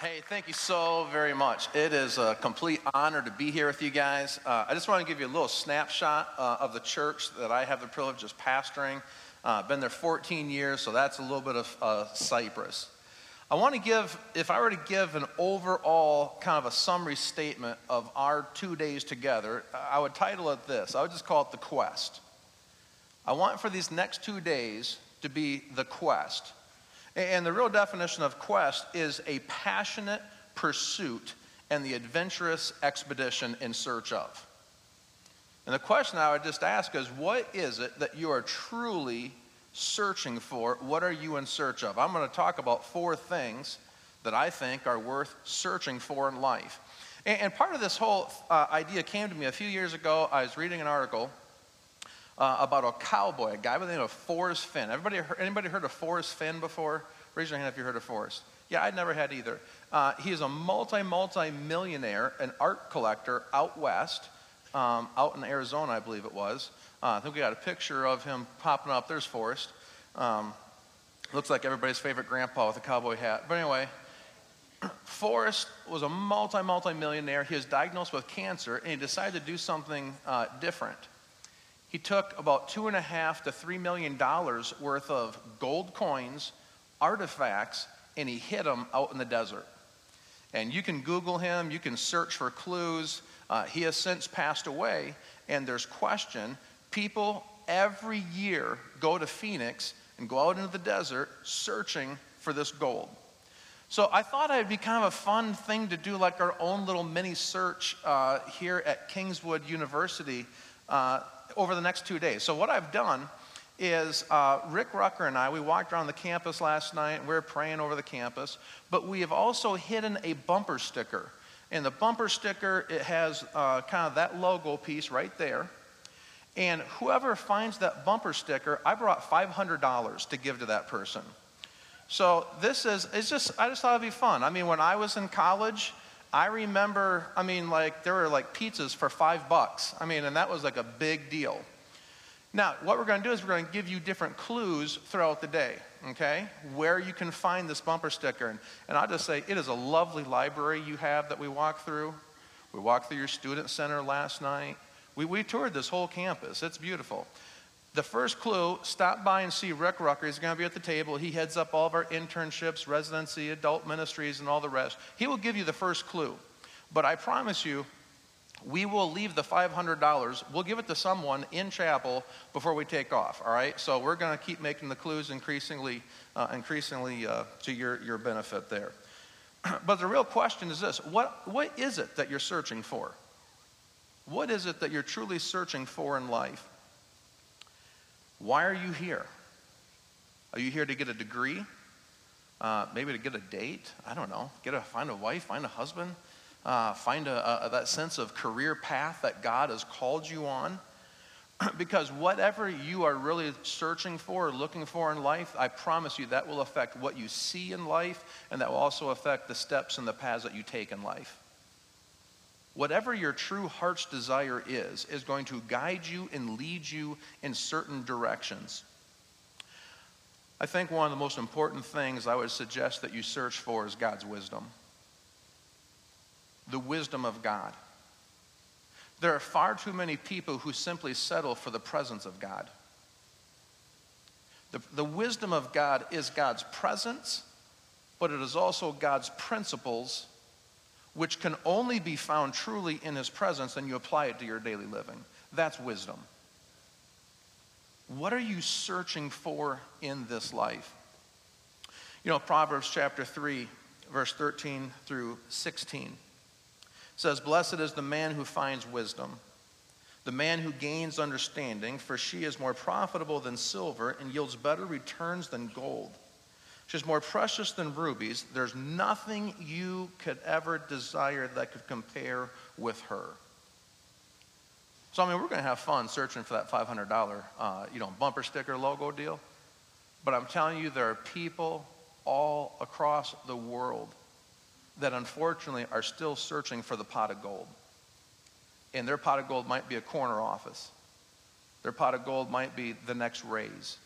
Hey, thank you so very much. It is a complete honor to be here with you guys. Uh, I just want to give you a little snapshot uh, of the church that I have the privilege of pastoring. Uh, been there 14 years, so that's a little bit of uh, Cypress. I want to give, if I were to give an overall kind of a summary statement of our two days together, I would title it this. I would just call it The Quest. I want for these next two days to be the quest. And the real definition of quest is a passionate pursuit and the adventurous expedition in search of. And the question I would just ask is what is it that you are truly searching for? What are you in search of? I'm going to talk about four things that I think are worth searching for in life. And, part of this whole uh, idea came to me a few years ago. I was reading an article uh, about a cowboy, a guy by the name of Forrest Fenn. Everybody, anybody heard of Forrest Fenn before? Raise your hand if you heard of Forrest. Yeah, I'd never had either. Uh, he is a multi, multi millionaire, an art collector out west, um, out in Arizona, I believe it was. Uh, I think we got a picture of him popping up. There's Forrest. Um, looks like everybody's favorite grandpa with a cowboy hat. But anyway, Forrest was a multi, multi millionaire. He was diagnosed with cancer, and he decided to do something uh, different he took about two and a half to three million dollars worth of gold coins, artifacts, and he hid them out in the desert. And you can Google him, you can search for clues. Uh, he has since passed away, and there's question. People every year go to Phoenix and go out into the desert searching for this gold. So I thought it'd be kind of a fun thing to do, like our own little mini search uh, here at Kingswood University. Uh, over the next two days. So, what I've done is uh, Rick Rucker and I, we walked around the campus last night. We are praying over the campus, but we have also hidden a bumper sticker. And the bumper sticker, it has uh, kind of that logo piece right there. And whoever finds that bumper sticker, I brought $500 to give to that person. So this is, it's just, I just thought it'd be fun. I mean, when I was in college, I remember, I mean, like, there were like pizzas for five bucks. I mean, and that was like a big deal. Now, what we're going to do is we're going to give you different clues throughout the day, okay? Where you can find this bumper sticker. And, and I'll just say, it is a lovely library you have that we walked through. We walked through your student center last night. We, we toured this whole campus. It's beautiful. The first clue, stop by and see Rick Rucker. He's going to be at the table. He heads up all of our internships, residency, adult ministries, and all the rest. He will give you the first clue. But I promise you, we will leave the $500. We'll give it to someone in chapel before we take off, all right? So we're going to keep making the clues increasingly, uh, increasingly uh, to your, your benefit there. but the real question is this what, what is it that you're searching for? What is it that you're truly searching for in life? Why are you here? Are you here to get a degree? Uh, maybe to get a date? I don't know. Get a find a wife, find a husband, uh, find a, a, that sense of career path that God has called you on. because whatever you are really searching for, or looking for in life, I promise you that will affect what you see in life, and that will also affect the steps and the paths that you take in life. Whatever your true heart's desire is, is going to guide you and lead you in certain directions. I think one of the most important things I would suggest that you search for is God's wisdom. The wisdom of God. There are far too many people who simply settle for the presence of God. The, the wisdom of God is God's presence, but it is also God's principles which can only be found truly in his presence, and you apply it to your daily living. That's wisdom. What are you searching for in this life? You know, Proverbs chapter 3, verse 13 through 16 says, Blessed is the man who finds wisdom, the man who gains understanding, for she is more profitable than silver and yields better returns than gold. She's more precious than rubies. There's nothing you could ever desire that could compare with her. So, I mean, we're going to have fun searching for that $500, uh, you know, bumper sticker logo deal. But I'm telling you, there are people all across the world that unfortunately are still searching for the pot of gold. And their pot of gold might be a corner office. Their pot of gold might be the next raise.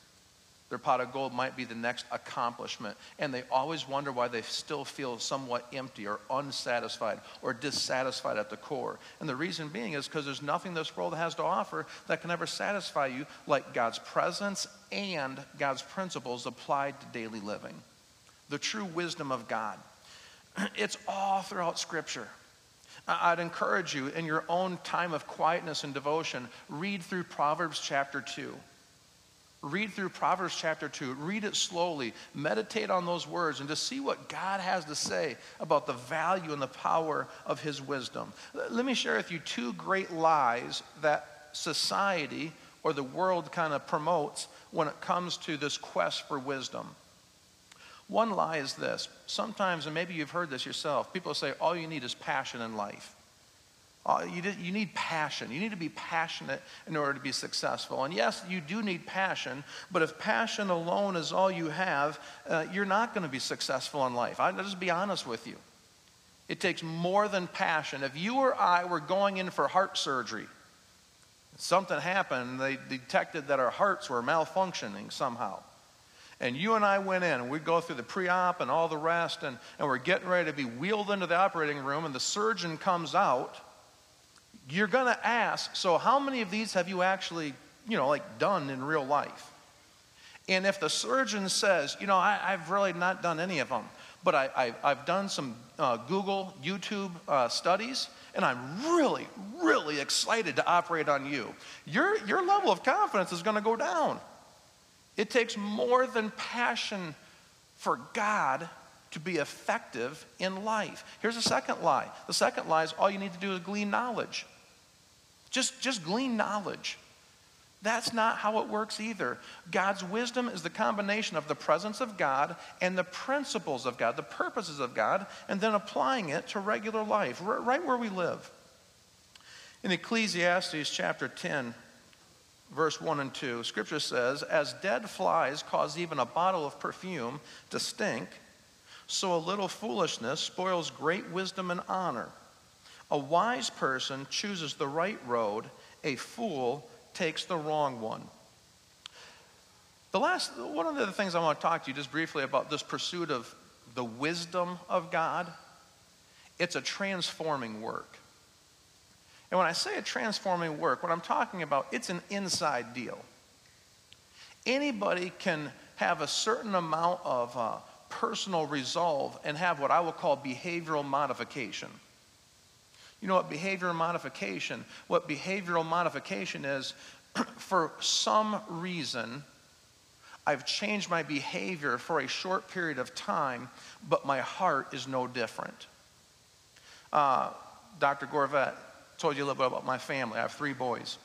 Their pot of gold might be the next accomplishment. And they always wonder why they still feel somewhat empty or unsatisfied or dissatisfied at the core. And the reason being is because there's nothing this world has to offer that can ever satisfy you like God's presence and God's principles applied to daily living. The true wisdom of God. It's all throughout Scripture. I'd encourage you in your own time of quietness and devotion, read through Proverbs chapter 2. Read through Proverbs chapter 2. Read it slowly. Meditate on those words and to see what God has to say about the value and the power of His wisdom. Let me share with you two great lies that society or the world kind of promotes when it comes to this quest for wisdom. One lie is this. Sometimes, and maybe you've heard this yourself, people say all you need is passion in life. Uh, you, did, you need passion. You need to be passionate in order to be successful. And yes, you do need passion, but if passion alone is all you have, uh, you're not going to be successful in life. I'll just be honest with you. It takes more than passion. If you or I were going in for heart surgery, something happened, they detected that our hearts were malfunctioning somehow. And you and I went in, and we go through the pre op and all the rest, and, and we're getting ready to be wheeled into the operating room, and the surgeon comes out you're going to ask, so how many of these have you actually, you know, like done in real life? And if the surgeon says, you know, I, have really not done any of them, but I, have done some uh, Google, YouTube uh, studies, and I'm really, really excited to operate on you, your, your level of confidence is going to go down. It takes more than passion for God to be effective in life. Here's a second lie the second lie is all you need to do is glean knowledge. Just, just glean knowledge. That's not how it works either. God's wisdom is the combination of the presence of God and the principles of God, the purposes of God, and then applying it to regular life, right where we live. In Ecclesiastes chapter 10, verse 1 and 2, scripture says, As dead flies cause even a bottle of perfume to stink, so a little foolishness spoils great wisdom and honor. A wise person chooses the right road, a fool takes the wrong one. The last, one of the things I want to talk to you just briefly about this pursuit of the wisdom of God, it's a transforming work. And when I say a transforming work, what I'm talking about, it's an inside deal. Anybody can have a certain amount of uh, personal resolve and have what I will call behavioral modification. You know what behavioral modification, what behavioral modification is, for some reason, I've changed my behavior for a short period of time, but my heart is no different. Uh, Dr. Gorveatte told you a little bit about my family. I have three boys.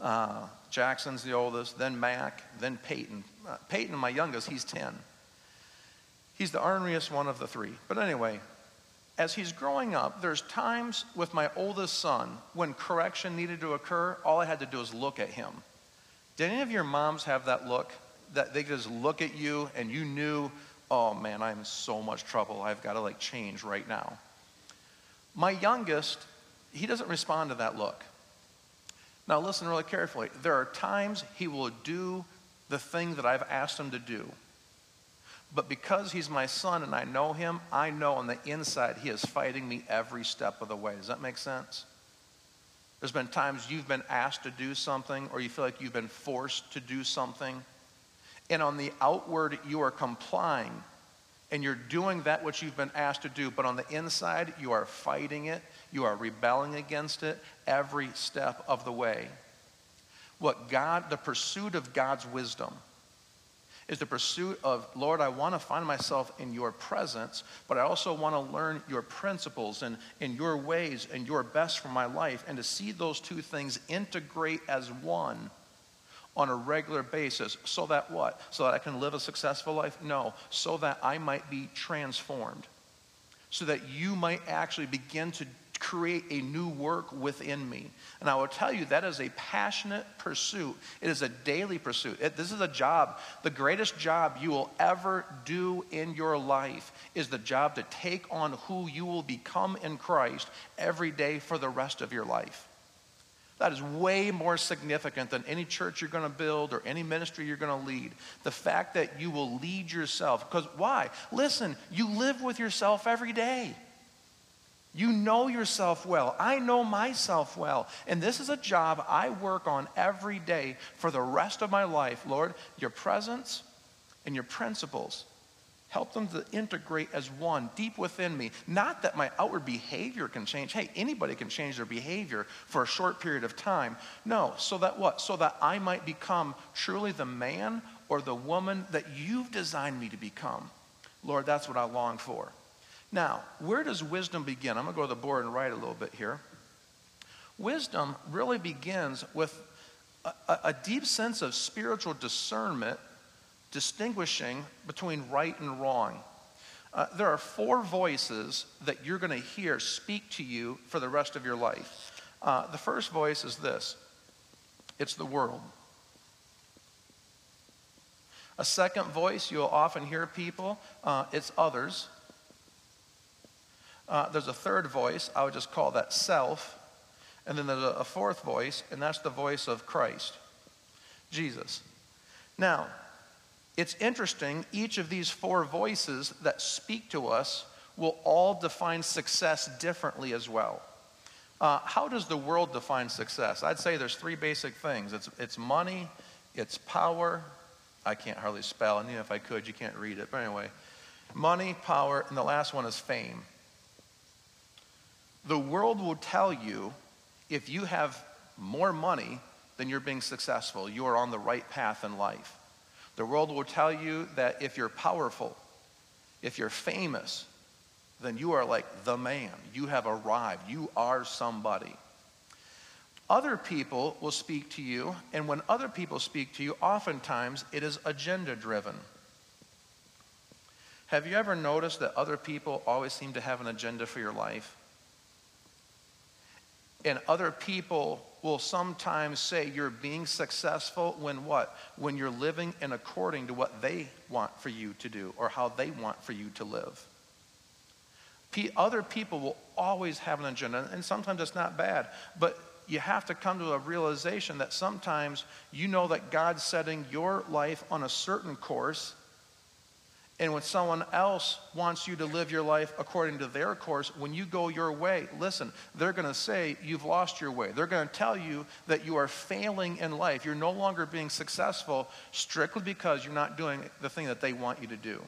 Uh, Jackson's the oldest, then Mac, then Peyton. Uh, Peyton, my youngest, he's 10. He's the orneriest one of the three. But anyway, as he's growing up, there's times with my oldest son when correction needed to occur, all I had to do was look at him. Did any of your moms have that look? That they just look at you and you knew, oh man, I'm in so much trouble. I've got to like change right now. My youngest, he doesn't respond to that look. Now, listen really carefully. There are times he will do the thing that I've asked him to do. But because he's my son and I know him, I know on the inside he is fighting me every step of the way. Does that make sense? There's been times you've been asked to do something or you feel like you've been forced to do something. And on the outward, you are complying and you're doing that which you've been asked to do. But on the inside, you are fighting it, you are rebelling against it every step of the way. What God, the pursuit of God's wisdom, is the pursuit of, Lord, I want to find myself in your presence, but I also want to learn your principles and, and your ways and your best for my life, and to see those two things integrate as one on a regular basis. So that what? So that I can live a successful life? No, so that I might be transformed. So that you might actually begin to create a new work within me. And I will tell you, that is a passionate pursuit. It is a daily pursuit. It, this is a job. The greatest job you will ever do in your life is the job to take on who you will become in Christ every day for the rest of your life. That is way more significant than any church you're going to build or any ministry you're going to lead. The fact that you will lead yourself. Because why? Listen, you live with yourself every day. You know yourself well. I know myself well. And this is a job I work on every day for the rest of my life. Lord, your presence and your principles Help them to integrate as one deep within me. Not that my outward behavior can change. Hey, anybody can change their behavior for a short period of time. No, so that what? So that I might become truly the man or the woman that you've designed me to become. Lord, that's what I long for. Now, where does wisdom begin? I'm going to go to the board and write a little bit here. Wisdom really begins with a, a deep sense of spiritual discernment distinguishing between right and wrong. Uh, there are four voices that you're going to hear speak to you for the rest of your life. Uh, the first voice is this it's the world. A second voice, you'll often hear people, uh, it's others. Uh, there's a third voice, I would just call that self. And then there's a, fourth voice, and that's the voice of Christ, Jesus. Now, it's interesting, each of these four voices that speak to us will all define success differently as well. Uh, how does the world define success? I'd say there's three basic things it's, it's money, it's power. I can't hardly spell, and even if I could, you can't read it. But anyway, money, power, and the last one is fame. The world will tell you if you have more money, then you're being successful. You are on the right path in life. The world will tell you that if you're powerful, if you're famous, then you are like the man. You have arrived. You are somebody. Other people will speak to you, and when other people speak to you, oftentimes it is agenda driven. Have you ever noticed that other people always seem to have an agenda for your life? And other people will sometimes say you're being successful when what? When you're living in according to what they want for you to do or how they want for you to live. Other people will always have an agenda, and sometimes it's not bad, but you have to come to a realization that sometimes you know that God's setting your life on a certain course and when someone else wants you to live your life according to their course, when you go your way, listen, they're going to say you've lost your way. They're going to tell you that you are failing in life. You're no longer being successful strictly because you're not doing the thing that they want you to do.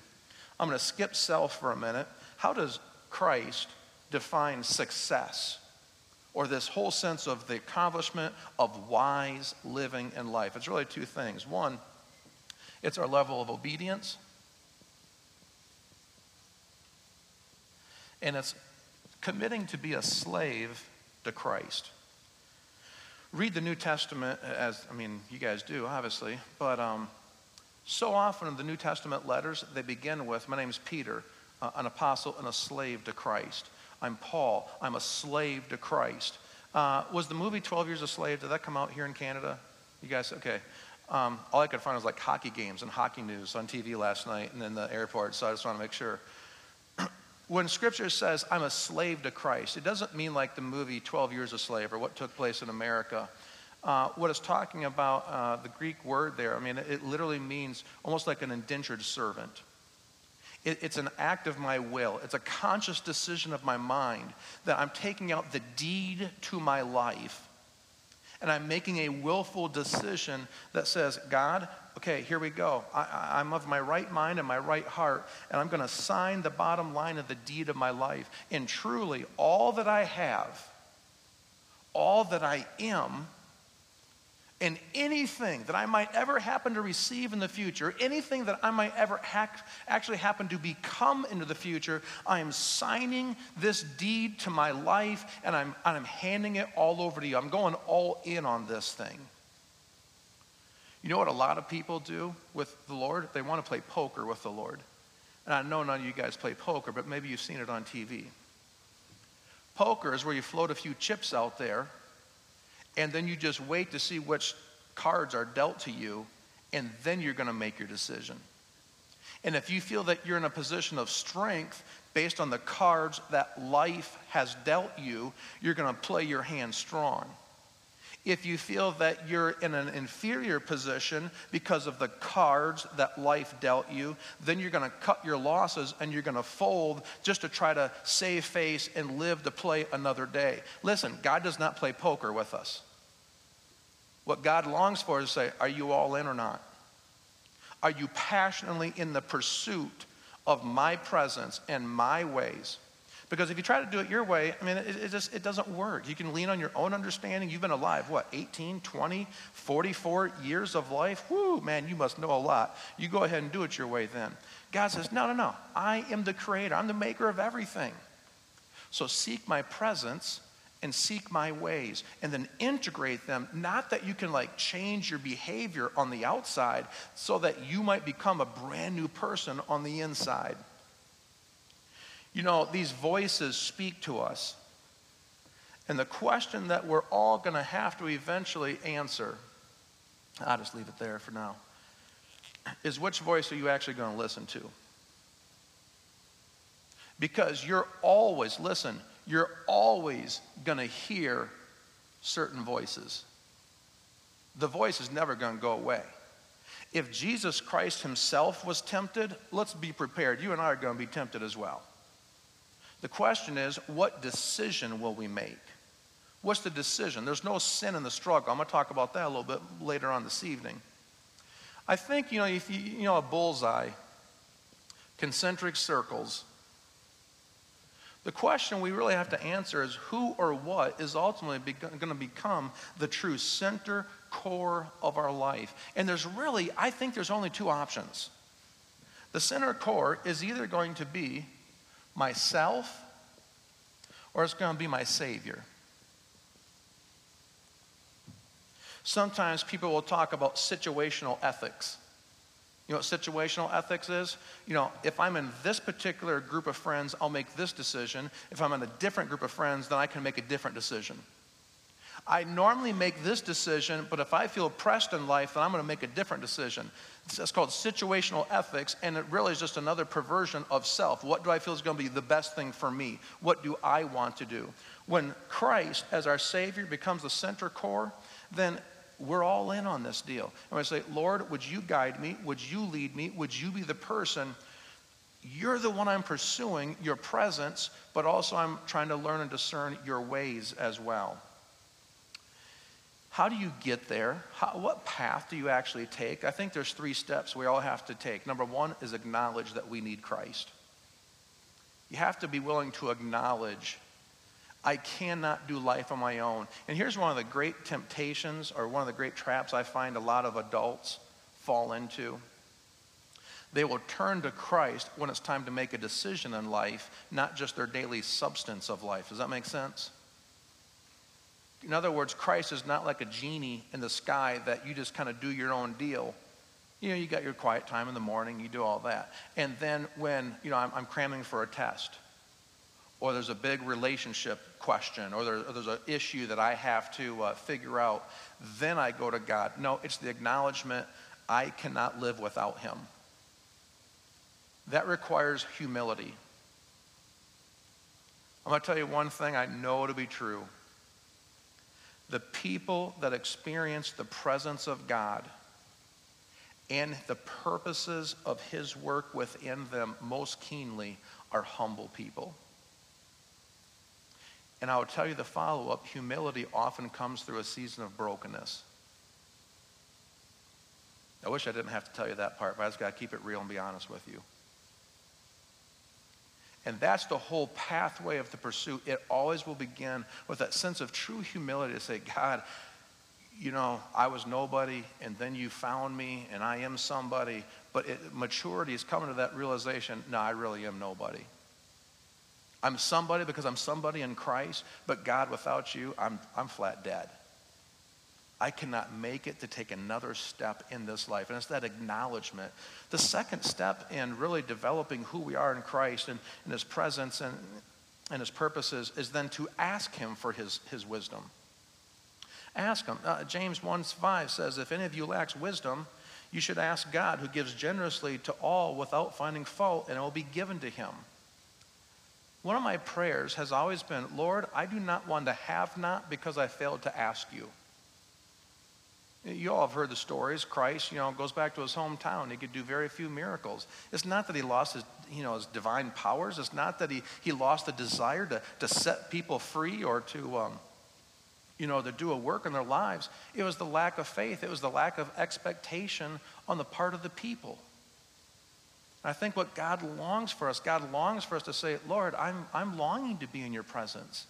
I'm going to skip self for a minute. How does Christ define success? Or this whole sense of the accomplishment of wise living in life. It's really two things. One, it's our level of obedience and it's committing to be a slave to Christ. Read the New Testament as, I mean, you guys do, obviously, but um, so often in the New Testament letters, they begin with, My name is Peter, uh, an apostle and a slave to Christ. I'm Paul, I'm a slave to Christ. Uh, was the movie 12 Years a Slave, did that come out here in Canada? You guys, okay. Um, all I could find was like hockey games and hockey news on TV last night and in the airport, so I just want to make sure when scripture says, I'm a slave to Christ, it doesn't mean like the movie 12 Years a Slave or what took place in America. Uh, what it's talking about, uh, the Greek word there, I mean, it, it literally means almost like an indentured servant. It, it's an act of my will, it's a conscious decision of my mind that I'm taking out the deed to my life. And I'm making a willful decision that says, God, okay, here we go. I, am of my right mind and my right heart, and I'm going to sign the bottom line of the deed of my life. And truly, all that I have, all that I am, and anything that I might ever happen to receive in the future, anything that I might ever actually happen to become into the future, I am signing this deed to my life and I'm, and I'm handing it all over to you. I'm going all in on this thing. You know what a lot of people do with the Lord? They want to play poker with the Lord. And I know none of you guys play poker, but maybe you've seen it on TV. Poker is where you float a few chips out there, and then you just wait to see which cards are dealt to you, and then you're going to make your decision. And if you feel that you're in a position of strength based on the cards that life has dealt you, you're going to play your hand strong. If you feel that you're in an inferior position because of the cards that life dealt you, then you're going to cut your losses and you're going to fold just to try to save face and live to play another day. Listen, God does not play poker with us. What God longs for is to say, Are you all in or not? Are you passionately in the pursuit of my presence and my ways? Because if you try to do it your way, I mean, it, it, just it doesn't work. You can lean on your own understanding. You've been alive, what, 18, 20, 44 years of life? Whoo, man, you must know a lot. You go ahead and do it your way then. God says, no, no, no. I am the creator. I'm the maker of everything. So seek my presence and seek my ways and then integrate them not that you can like change your behavior on the outside so that you might become a brand new person on the inside you know, these voices speak to us. And the question that we're all going to have to eventually answer, I'll just leave it there for now, is which voice are you actually going to listen to? Because you're always, listen, you're always going to hear certain voices. The voice is never going to go away. If Jesus Christ himself was tempted, let's be prepared. You and I are going to be tempted as well. The question is, what decision will we make? What's the decision? There's no sin in the struggle. I'm going to talk about that a little bit later on this evening. I think, you know, if you, you know, a bullseye, concentric circles, the question we really have to answer is who or what is ultimately going to become the true center core of our life. And there's really, I think there's only two options. The center core is either going to be myself or it's going to be my Savior. Sometimes people will talk about situational ethics. You know what situational ethics is? You know, if I'm in this particular group of friends, I'll make this decision. If I'm in a different group of friends, then I can make a different decision. I normally make this decision, but if I feel pressed in life, then I'm going to make a different decision. It's called situational ethics, and it really is just another perversion of self. What do I feel is going to be the best thing for me? What do I want to do? When Christ, as our Savior, becomes the center core, then we're all in on this deal. And we say, Lord, would you guide me? Would you lead me? Would you be the person? You're the one I'm pursuing, your presence, but also I'm trying to learn and discern your ways as well. How do you get there? How, what path do you actually take? I think there's three steps we all have to take. Number one is acknowledge that we need Christ. You have to be willing to acknowledge, I cannot do life on my own. And here's one of the great temptations, or one of the great traps I find a lot of adults fall into. They will turn to Christ when it's time to make a decision in life, not just their daily substance of life. Does that make sense? In other words, Christ is not like a genie in the sky that you just kind of do your own deal. You know, you got your quiet time in the morning, you do all that. And then when, you know, I'm, I'm cramming for a test, or there's a big relationship question, or, there, or there's an issue that I have to uh, figure out, then I go to God. No, it's the acknowledgement I cannot live without Him. That requires humility. I'm going to tell you one thing I know to be true the people that experience the presence of God and the purposes of His work within them most keenly are humble people. And I will tell you the follow up humility often comes through a season of brokenness. I wish I didn't have to tell you that part, but I just got to keep it real and be honest with you. And that's the whole pathway of the pursuit. It always will begin with that sense of true humility to say, God, you know, I was nobody, and then you found me, and I am somebody. But it, maturity is coming to that realization no, I really am nobody. I'm somebody because I'm somebody in Christ, but God, without you, I'm, I'm flat dead. I cannot make it to take another step in this life. And it's that acknowledgement. The second step in really developing who we are in Christ and, and his presence and, and his purposes is then to ask him for his, his wisdom. Ask him. Uh, James 1 5 says, If any of you lacks wisdom, you should ask God, who gives generously to all without finding fault, and it will be given to him. One of my prayers has always been, Lord, I do not want to have not because I failed to ask you. You all have heard the stories. Christ, you know, goes back to his hometown. He could do very few miracles. It's not that he lost his, you know, his divine powers. It's not that he, he lost the desire to, to set people free or to, um, you know, to do a work in their lives. It was the lack of faith. It was the lack of expectation on the part of the people. I think what God longs for us, God longs for us to say, Lord, I'm, I'm longing to be in your presence.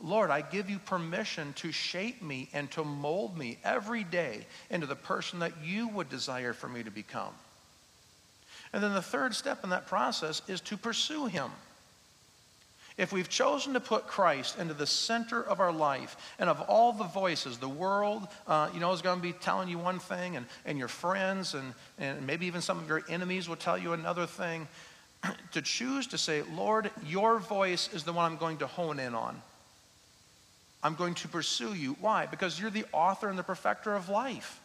Lord, I give you permission to shape me and to mold me every day into the person that you would desire for me to become. And then the third step in that process is to pursue him. If we've chosen to put Christ into the center of our life and of all the voices, the world, uh, you know, is going to be telling you one thing, and, and your friends, and, and maybe even some of your enemies will tell you another thing. to choose to say, Lord, your voice is the one I'm going to hone in on. I'm going to pursue you. Why? Because you're the author and the perfecter of life.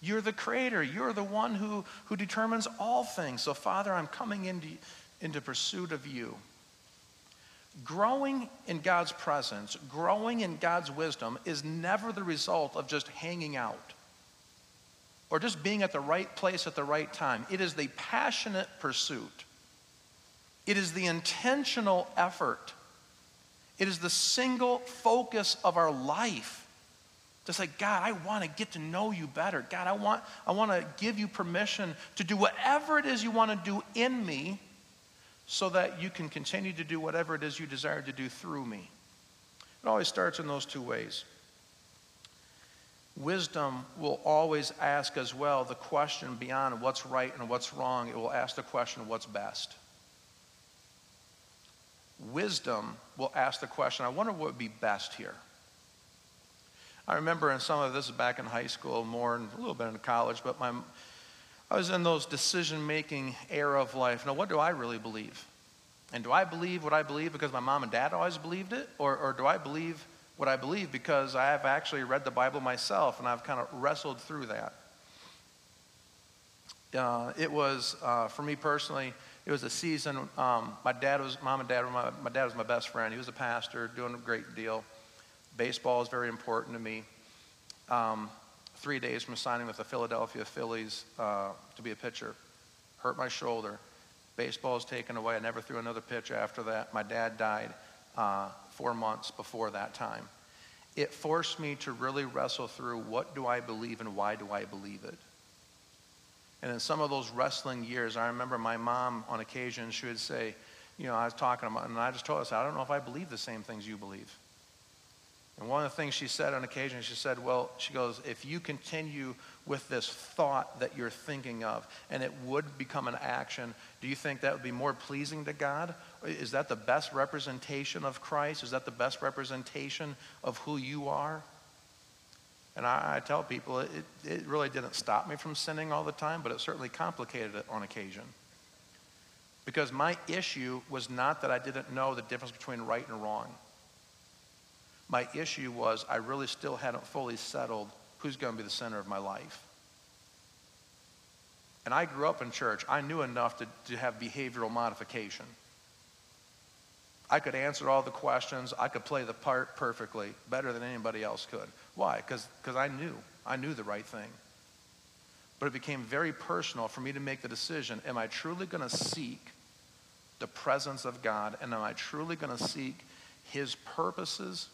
You're the creator. You're the one who, who determines all things. So, Father, I'm coming into, into pursuit of you. Growing in God's presence, growing in God's wisdom is never the result of just hanging out or just being at the right place at the right time. It is the passionate pursuit, it is the intentional effort it is the single focus of our life to say, God, I want to get to know you better. God, I want, I want to give you permission to do whatever it is you want to do in me so that you can continue to do whatever it is you desire to do through me. It always starts in those two ways. Wisdom will always ask as well the question beyond what's right and what's wrong. It will ask the question, what's best? Wisdom will ask the question, I wonder what would be best here. I remember in some of this back in high school, more and a little bit in college, but my, I was in those decision making era of life. Now, what do I really believe? And do I believe what I believe because my mom and dad always believed it? Or, or do I believe what I believe because I have actually read the Bible myself and I've kind of wrestled through that? Uh, it was, uh, for me personally, it was a season. Um, my dad was, mom and dad were my, my dad was my best friend. He was a pastor, doing a great deal. Baseball is very important to me. Um, three days from signing with the Philadelphia Phillies uh, to be a pitcher, hurt my shoulder. Baseball is taken away. I never threw another pitch after that. My dad died uh, four months before that time. It forced me to really wrestle through what do I believe and why do I believe it. And in some of those wrestling years, I remember my mom on occasion, she would say, you know, I was talking about, and I just told her, I don't know if I believe the same things you believe. And one of the things she said on occasion, she said, well, she goes, if you continue with this thought that you're thinking of and it would become an action, do you think that would be more pleasing to God? Is that the best representation of Christ? Is that the best representation of who you are? And I, I tell people it, it really didn't stop me from sinning all the time, but it certainly complicated it on occasion. Because my issue was not that I didn't know the difference between right and wrong. My issue was I really still hadn't fully settled who's going to be the center of my life. And I grew up in church. I knew enough to, to have behavioral modification. I could answer all the questions. I could play the part perfectly, better than anybody else could. Why? Because I knew. I knew the right thing. But it became very personal for me to make the decision am I truly going to seek the presence of God? And am I truly going to seek His purposes?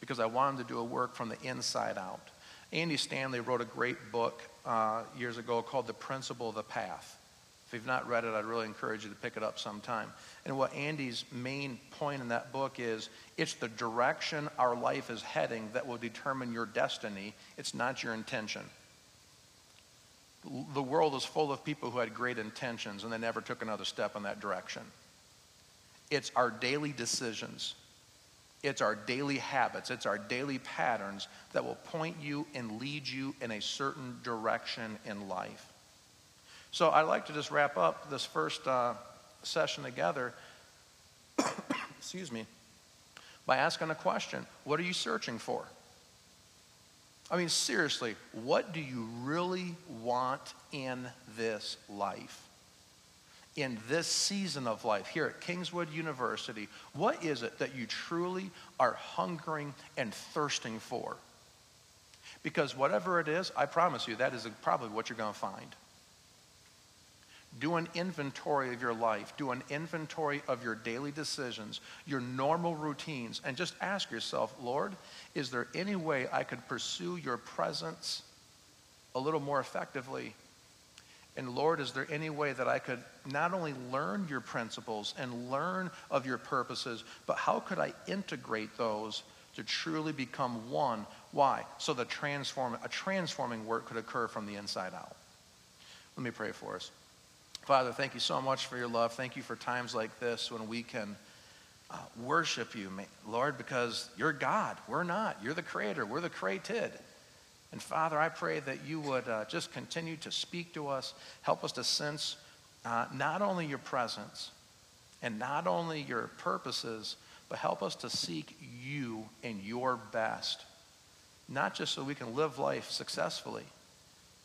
Because I wanted to do a work from the inside out. Andy Stanley wrote a great book uh, years ago called The Principle of the Path. If you've not read it, I'd really encourage you to pick it up sometime. And what Andy's main point in that book is it's the direction our life is heading that will determine your destiny. It's not your intention. The world is full of people who had great intentions and they never took another step in that direction. It's our daily decisions, it's our daily habits, it's our daily patterns that will point you and lead you in a certain direction in life. So I'd like to just wrap up this first uh, session together, excuse me, by asking a question What are you searching for? I mean, seriously, what do you really want in this life? In this season of life here at Kingswood University, what is it that you truly are hungering and thirsting for? Because whatever it is, I promise you, that is probably what you're going to find. Do an inventory of your life. Do an inventory of your daily decisions, your normal routines, and just ask yourself, Lord, is there any way I could pursue your presence a little more effectively? And Lord, is there any way that I could not only learn your principles and learn of your purposes, but how could I integrate those to truly become one? Why? So that transform, a transforming work could occur from the inside out. Let me pray for us. Father, thank you so much for your love. Thank you for times like this when we can uh, worship you, Lord, because you're God. We're not. You're the creator. We're the created. And Father, I pray that you would uh, just continue to speak to us, help us to sense uh, not only your presence and not only your purposes, but help us to seek you and your best. Not just so we can live life successfully,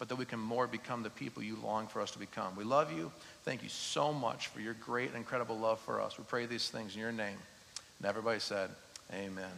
but that we can more become the people you long for us to become. We love you. Thank you so much for your great and incredible love for us. We pray these things in your name. And everybody said, Amen.